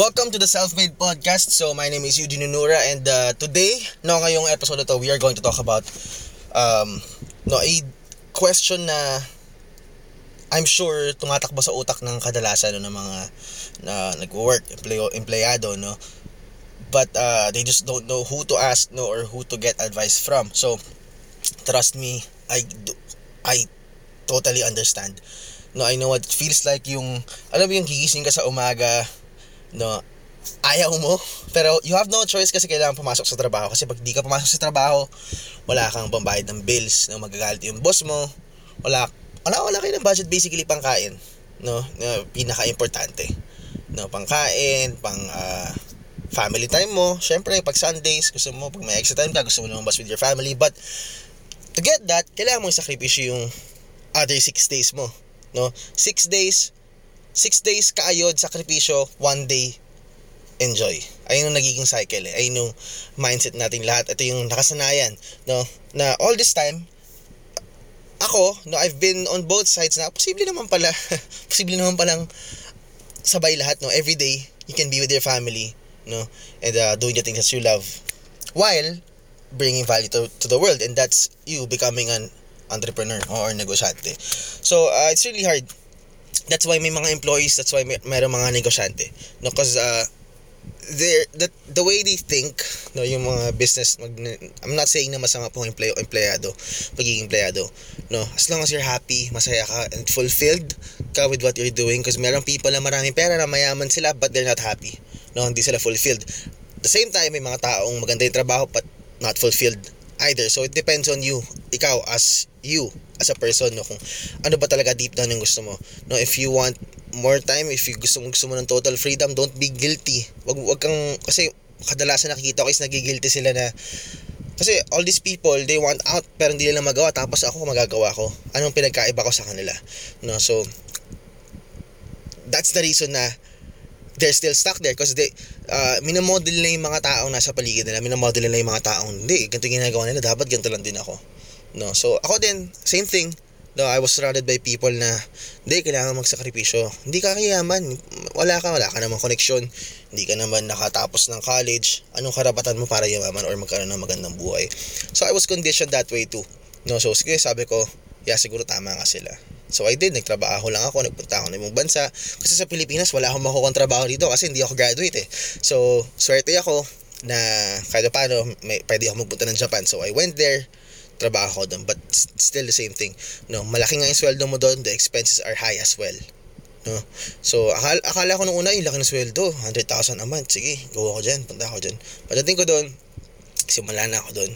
Welcome to the Self-Made Podcast. So, my name is Eugene Nunura and uh, today, no, ngayong episode to, we are going to talk about um, no, a question na I'm sure tumatakbo sa utak ng kadalasan no, ng mga na nagwo-work, empleo, empleyado, no? But uh, they just don't know who to ask no or who to get advice from. So, trust me, I do, I totally understand. No, I know what it feels like yung alam mo yung gigising ka sa umaga, no, ayaw mo, pero you have no choice kasi kailangan pumasok sa trabaho. Kasi pag di ka pumasok sa trabaho, wala kang pambayad ng bills, no, magagalit yung boss mo, wala wala wala kayo ng budget basically pangkain, no, no pinaka-importante. No, pangkain, pang uh, family time mo, syempre pag Sundays, gusto mo pag may extra time ka, gusto mo lumabas with your family, but to get that, kailangan mong sakripisyo yung other 6 days mo, no? 6 days 6 days kaayod, sakripisyo, 1 day enjoy. Ayun yung nagiging cycle eh. Ayun yung mindset nating lahat. Ito yung nakasanayan, no? Na all this time, ako, no, I've been on both sides na posible naman pala, posible naman palang sabay lahat, no? Every day, you can be with your family, no? And uh, doing the things that you love while bringing value to, to the world and that's you becoming an entrepreneur or negosyante. So, uh, it's really hard that's why may mga employees, that's why may mayroong mga negosyante. No, cause uh, they the, the way they think, no, yung mga business, mag, I'm not saying na masama po empleo, empleyado, pagiging empleyado. No, as long as you're happy, masaya ka, and fulfilled ka with what you're doing, because merong people na maraming pera na mayaman sila, but they're not happy. No, hindi sila fulfilled. the same time, may mga taong maganda yung trabaho, but not fulfilled either. So it depends on you, ikaw as you as a person no kung ano ba talaga deep down yung gusto mo. No if you want more time, if you gusto mo gusto mo ng total freedom, don't be guilty. Wag wag kang kasi kadalasan nakikita ko is nagigilty sila na kasi all these people, they want out pero hindi nila magawa tapos ako magagawa ko. Anong pinagkaiba ko sa kanila? No, so that's the reason na they're still stuck there because they uh, minamodel na yung mga taong nasa paligid nila minamodel nila yung mga taong hindi ganito ginagawa nila dapat ganito lang din ako no so ako din same thing. No I was surrounded by people na hindi kailangan magsakripisyo. Hindi ka kayaman. Wala ka wala ka namang connection hindi ka naman nakatapos ng college. Anong karapatan mo para yumaman or magkaroon ng magandang buhay? So I was conditioned that way too. No so sige sabi ko yeah siguro tama nga sila. So I did, nagtrabaho lang ako, nagpunta ako ng ibang bansa. Kasi sa Pilipinas, wala akong makukuha trabaho dito kasi hindi ako graduate eh. So, swerte ako na kahit paano, may, pwede ako magpunta ng Japan. So I went there, trabaho ko doon. But still the same thing. No, malaki nga yung sweldo mo doon, the expenses are high as well. No? So, akala, akala ko nung una, yung laki ng sweldo, 100,000 a month. Sige, go ako dyan, punta ako dyan. Pagdating ko doon, simula na ako doon.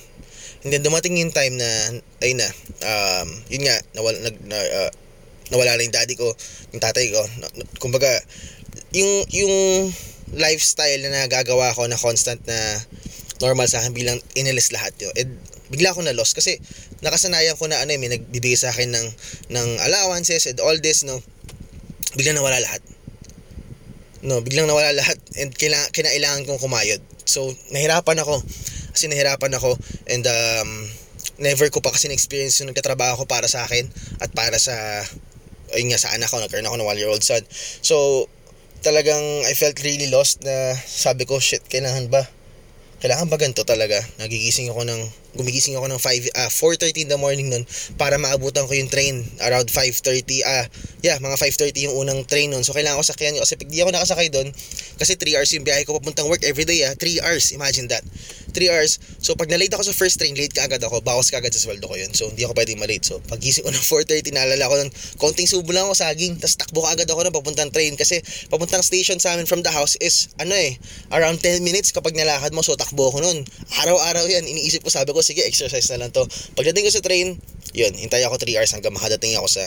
And then dumating yung time na, ay na, um, yun nga, nawala, nag, na, uh, nawala na yung daddy ko, yung tatay ko. Kumbaga, yung, yung lifestyle na nagagawa ko na constant na normal sa akin bilang inilis lahat yun. And bigla ako na lost kasi nakasanayan ko na ano, eh, may nagbibigay sa akin ng, ng allowances and all this, no. Biglang nawala lahat. No, biglang nawala lahat and kina, kinailangan kong kumayod. So, nahirapan ako. Kasi nahirapan ako and um, never ko pa kasi na-experience yung nagtatrabaho ko para sa akin at para sa ayun nga sa anak ko, nagkaroon ako ng one year old son. So, talagang I felt really lost na sabi ko, shit, kailangan ba? Kailangan ba ganito talaga? Nagigising ako ng, gumigising ako ng 5, uh, 4.30 in the morning nun para maabutan ko yung train around 5.30, ah, uh, yeah, mga 5.30 yung unang train nun. So, kailangan ko sakyan kasi pag di ako nakasakay doon, kasi 3 hours yung biyahe ko papuntang work every day, ah, 3 hours, imagine that. 3 hours. So, pag na-late ako sa first train, late ka agad ako, bawas ka agad sa sweldo ko yun. So, hindi ako pwedeng ma-late. So, pag gising ko ng 4.30, naalala ko ng konting subo lang ako saging, tapos takbo ka agad ako ng papuntang train kasi papuntang station sa amin from the house is, ano eh, around 10 minutes kapag nalakad mo, so takbo ko nun. Araw-araw yan, iniisip ko, sabi ko, sige, exercise na lang to. Pagdating ko sa train, yun, hintay ako 3 hours hanggang makadating ako sa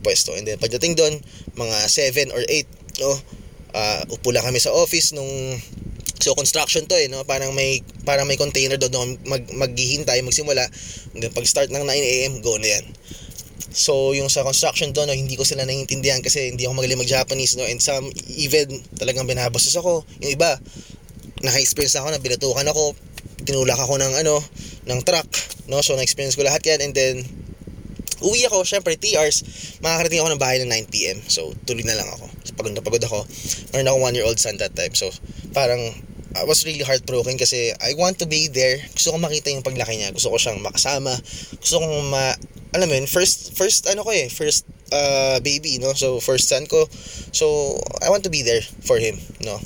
pwesto. And then, pagdating doon, mga 7 or 8, no, uh, upo lang kami sa office nung So construction to eh no, parang may parang may container doon mag maghihintay magsimula. And then pag start ng 9 AM go na yan. So yung sa construction doon no, hindi ko sila naiintindihan kasi hindi ako magaling mag-Japanese no and some even talagang binabastos ako. Yung iba naka-experience ako na binatukan ako, tinulak ako ng ano, ng truck, no? So na-experience ko lahat 'yan and then Uwi ako, syempre 3 hours, makakarating ako ng bahay ng 9pm. So, tuloy na lang ako. So, pagod na pagod ako. Meron ako 1 year old son that time. So, parang I was really heartbroken kasi I want to be there. Gusto ko makita yung paglaki niya. Gusto ko siyang makasama. Gusto kong ma... Alam mo yun, first, first ano ko eh, first uh, baby, no? So, first son ko. So, I want to be there for him, no?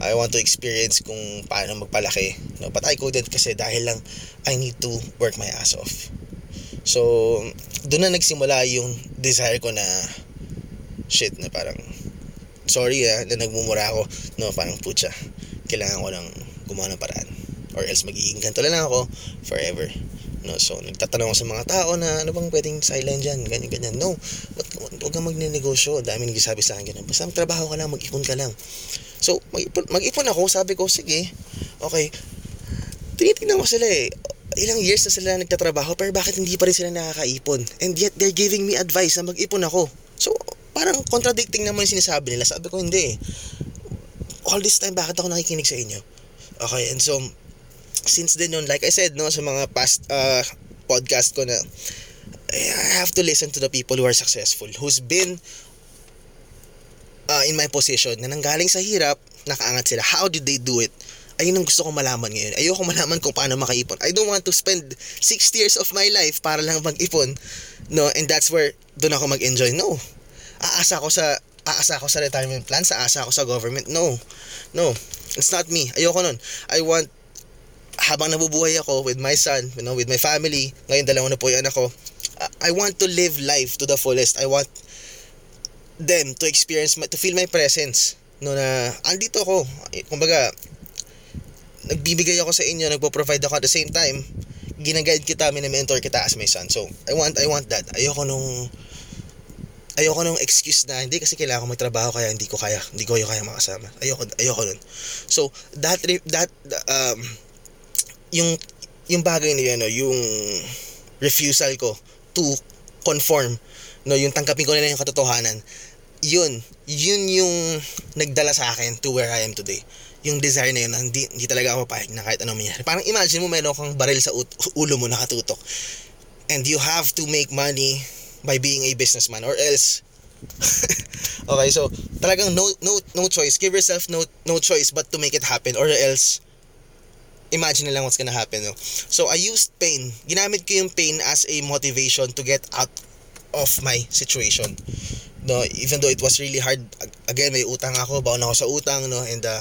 I want to experience kung paano magpalaki. No? But I couldn't kasi dahil lang I need to work my ass off. So, doon na nagsimula yung desire ko na shit na parang sorry ah, na nagmumura ako. No, parang putya. Kailangan ko lang gumawa ng paraan. Or else magiging ganito lang ako forever. No, so nagtatanong ako sa mga tao na ano bang pwedeng sideline dyan, ganyan, ganyan. No, wag, wag kang magne-negosyo. Dami nagsasabi sa akin ganun. Basta trabaho ka lang, mag-ipon ka lang. So, mag-ipon, mag-ipon ako, sabi ko, sige, okay. Tinitingnan ko sila eh. Ilang years na sila nagtatrabaho, pero bakit hindi pa rin sila nakakaipon? And yet, they're giving me advice na mag-ipon ako. So, parang contradicting naman yung sinasabi nila. Sabi ko, hindi eh. All this time, bakit ako nakikinig sa inyo? Okay, and so, since then yun, like I said, no, sa mga past uh, podcast ko na, I have to listen to the people who are successful, who's been uh, in my position na nanggaling sa hirap, nakaangat sila. How did they do it? Ayun ang gusto kong malaman ngayon. Ayoko malaman kung paano makaipon. I don't want to spend 60 years of my life para lang mag-ipon. No, and that's where doon ako mag-enjoy. No. Aasa ako sa aasa ako sa retirement plan, sa aasa ako sa government. No. No. It's not me. Ayoko nun. I want habang nabubuhay ako with my son, you know, with my family, ngayon dalawa na po yung anak ko, I want to live life to the fullest. I want them to experience, to feel my presence. No na, andito ako. Kumbaga, nagbibigay ako sa inyo, nagpo-provide ako at the same time, ginaguide kita, mini-mentor kita as my son. So, I want, I want that. Ayoko nung, ayoko nung excuse na hindi kasi kailangan ko magtrabaho kaya hindi ko kaya, hindi ko kaya makasama. Ayoko, ayoko nun. So, that, that, um, yung, yung bagay na yun, no, yung refusal ko to conform, no, yung tangkapin ko na yung katotohanan, yun, yun yung nagdala sa akin to where I am today. Yung desire na yun, hindi, hindi talaga ako papayag na kahit anong mangyari. Parang imagine mo meron kang baril sa ulo mo nakatutok. And you have to make money by being a businessman or else okay, so talagang no no no choice. Give yourself no no choice but to make it happen or else imagine na lang what's gonna happen. No? So I used pain. Ginamit ko yung pain as a motivation to get out of my situation no even though it was really hard again may utang ako baon ako sa utang no and uh,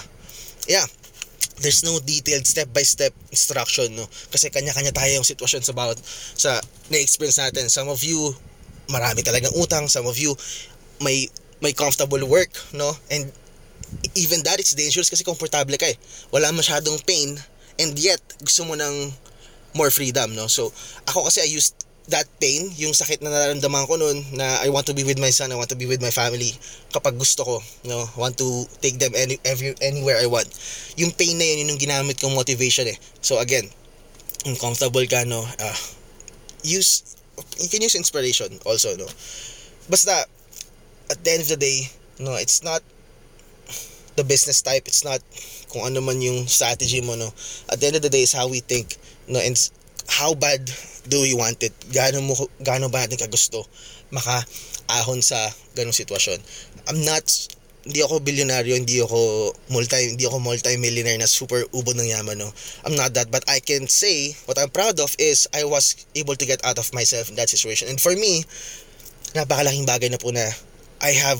yeah there's no detailed step by step instruction no kasi kanya-kanya tayo yung sitwasyon sa bawat sa na-experience natin. Some of you marami talagang utang some of you may may comfortable work no and even that it's dangerous kasi komportable ka eh. Wala masyadong pain and yet gusto mo ng more freedom no. So ako kasi I used that pain, yung sakit na nararamdaman ko noon na I want to be with my son, I want to be with my family kapag gusto ko, know, want to take them any, every, anywhere I want. Yung pain na yun, yun yung ginamit kong motivation eh. So again, uncomfortable ka, no, uh, use, you can use inspiration also, no. Basta, at the end of the day, no, it's not the business type, it's not kung ano man yung strategy mo, no. At the end of the day, is how we think, no, and how bad do we want it? Gaano mo gaano ba natin kagusto maka-ahon sa ganung sitwasyon? I'm not hindi ako bilyonaryo, hindi ako multi hindi ako multi-millionaire na super ubod ng yaman no. I'm not that but I can say what I'm proud of is I was able to get out of myself in that situation. And for me, napakalaking bagay na po na I have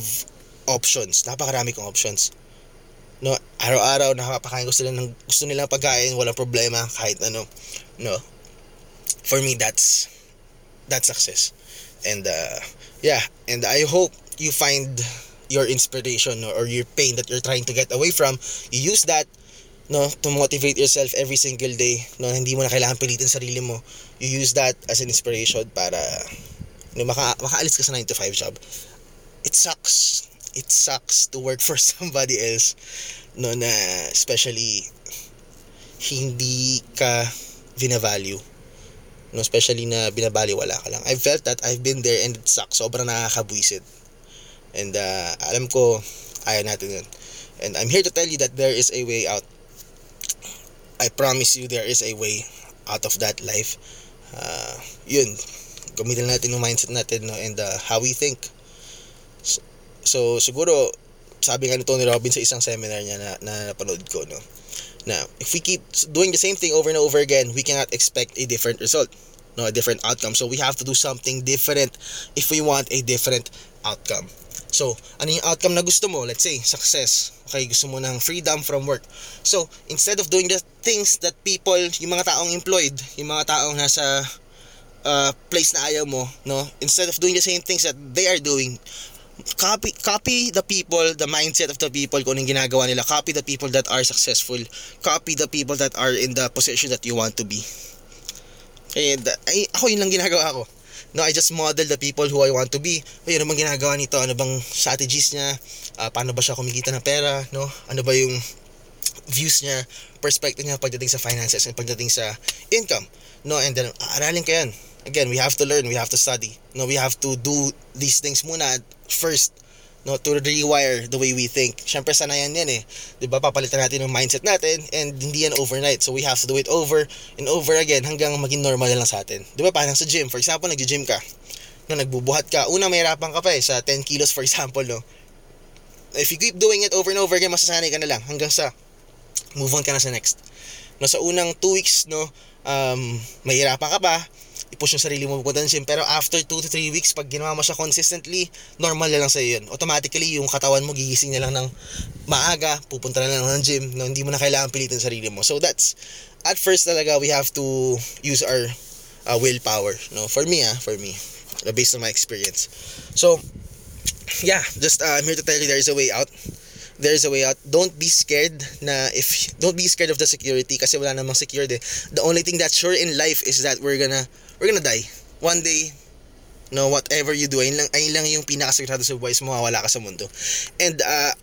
options. Napakarami kong options. No, araw-araw nakapakain ko sila ng gusto nilang pagkain, walang problema kahit ano. No, for me that's that's success. And uh, yeah and i hope you find your inspiration or your pain that you're trying to get away from. You use that no to motivate yourself every single day. No hindi mo na kailangan pilitin sarili mo. You use that as an inspiration para no, maka, makaalis ka sa 9 to 5 job. It sucks. It sucks to work for somebody else no na especially hindi ka vina-value no especially na binabaliwala ka lang. I felt that I've been there and it sucks. Sobrang nakakabwisit. And uh, alam ko ayaw natin yun. And I'm here to tell you that there is a way out. I promise you there is a way out of that life. Uh, yun. Gamitin natin yung mindset natin no, and uh, how we think. So, so siguro sabi nga ni Tony Robbins sa isang seminar niya na, na napanood ko no. Na if we keep doing the same thing over and over again, we cannot expect a different result, no, a different outcome. So we have to do something different if we want a different outcome. So, ano yung outcome na gusto mo? Let's say, success. Okay, gusto mo ng freedom from work. So, instead of doing the things that people, yung mga taong employed, yung mga taong nasa uh, place na ayaw mo, no? Instead of doing the same things that they are doing, copy copy the people, the mindset of the people kung anong ginagawa nila. Copy the people that are successful. Copy the people that are in the position that you want to be. And uh, ay, ako yun lang ginagawa ko. No, I just model the people who I want to be. Ay, ano bang ginagawa nito? Ano bang strategies niya? Ah, paano ba siya kumikita ng pera? No? Ano ba yung views niya, perspective niya pagdating sa finances and pagdating sa income. No, and then aralin ka yan. Again, we have to learn, we have to study. No, we have to do these things muna first no to rewire the way we think. Syempre sanayan yan eh. 'Di ba? Papalitan natin yung mindset natin and hindi yan overnight. So we have to do it over and over again hanggang maging normal lang sa atin. 'Di ba? Parang sa gym, for example, nagji-gym ka. No, nagbubuhat ka. Una, mahirapan ka pa eh sa 10 kilos for example, no. If you keep doing it over and over again, masasanay ka na lang hanggang sa move on ka na sa next. No, sa unang 2 weeks, no, um, mahirapan ka pa, i-push yung sarili mo pupunta ng gym. Pero after 2 to 3 weeks, pag ginawa mo siya consistently, normal na lang sa'yo yun. Automatically, yung katawan mo gigising na lang ng maaga, pupunta na lang ng gym, no, hindi mo na kailangan pilitin sarili mo. So that's, at first talaga, we have to use our uh, willpower. No? For me, ah, for me, uh, based on my experience. So, yeah, just uh, I'm here to tell you there is a way out there's a way out. Don't be scared na if don't be scared of the security kasi wala namang secured eh. The only thing that's sure in life is that we're gonna we're gonna die. One day, no whatever you do, ayun lang ayun lang yung pinakasigurado sa buhay mo, mawawala ka sa mundo. And uh,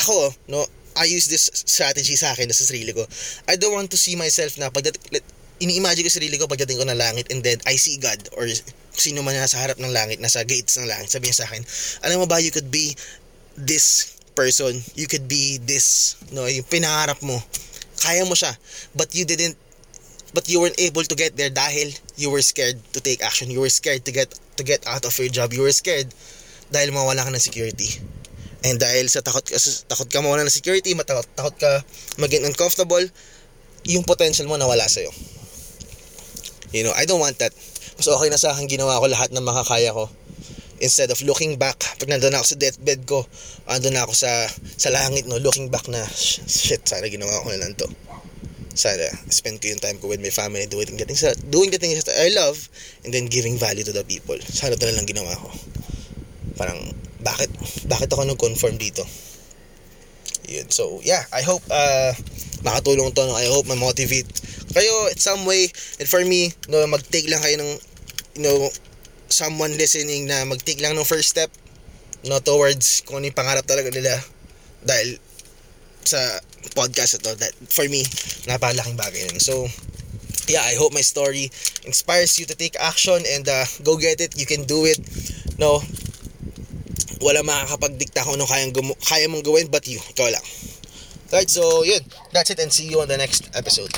ako, no, I use this strategy sa akin, sa sarili ko. I don't want to see myself na pagdating ini-imagine ko sa sarili ko pagdating ko ng langit and then I see God or sino man nasa harap ng langit, nasa gates ng langit, sabihin sa akin, alam mo ba, you could be this person, you could be this, no, yung pinangarap mo. Kaya mo siya, but you didn't but you weren't able to get there dahil you were scared to take action. You were scared to get to get out of your job. You were scared dahil mawala ka ng security. And dahil sa takot ka, takot ka mawala ng security, matakot takot ka maging uncomfortable, yung potential mo nawala sa'yo. You know, I don't want that. Mas okay na sa akin ginawa ko lahat ng makakaya ko instead of looking back pag nandun ako sa deathbed ko andun na ako sa sa langit no looking back na shit sana ginawa ko na lang to sana spend ko yung time ko with my family doing the things that, doing the things that I love and then giving value to the people. Sana na lang ginawa ko. Parang bakit bakit ako nag-conform dito? Yun so yeah I hope uh, makatulong to no? I hope ma-motivate kayo in some way. And for me no mag-take lang kayo ng you know someone listening na mag-take lang ng first step no towards kung ano yung pangarap talaga nila. Dahil sa podcast ito that for me napakalaking bagay yun. So yeah I hope my story inspires you to take action and uh, go get it. You can do it. No? Wala makakapagdikta kung ano kayang gumu- kaya mong gawin but you ikaw lang. Alright, so yun. That's it and see you on the next episode.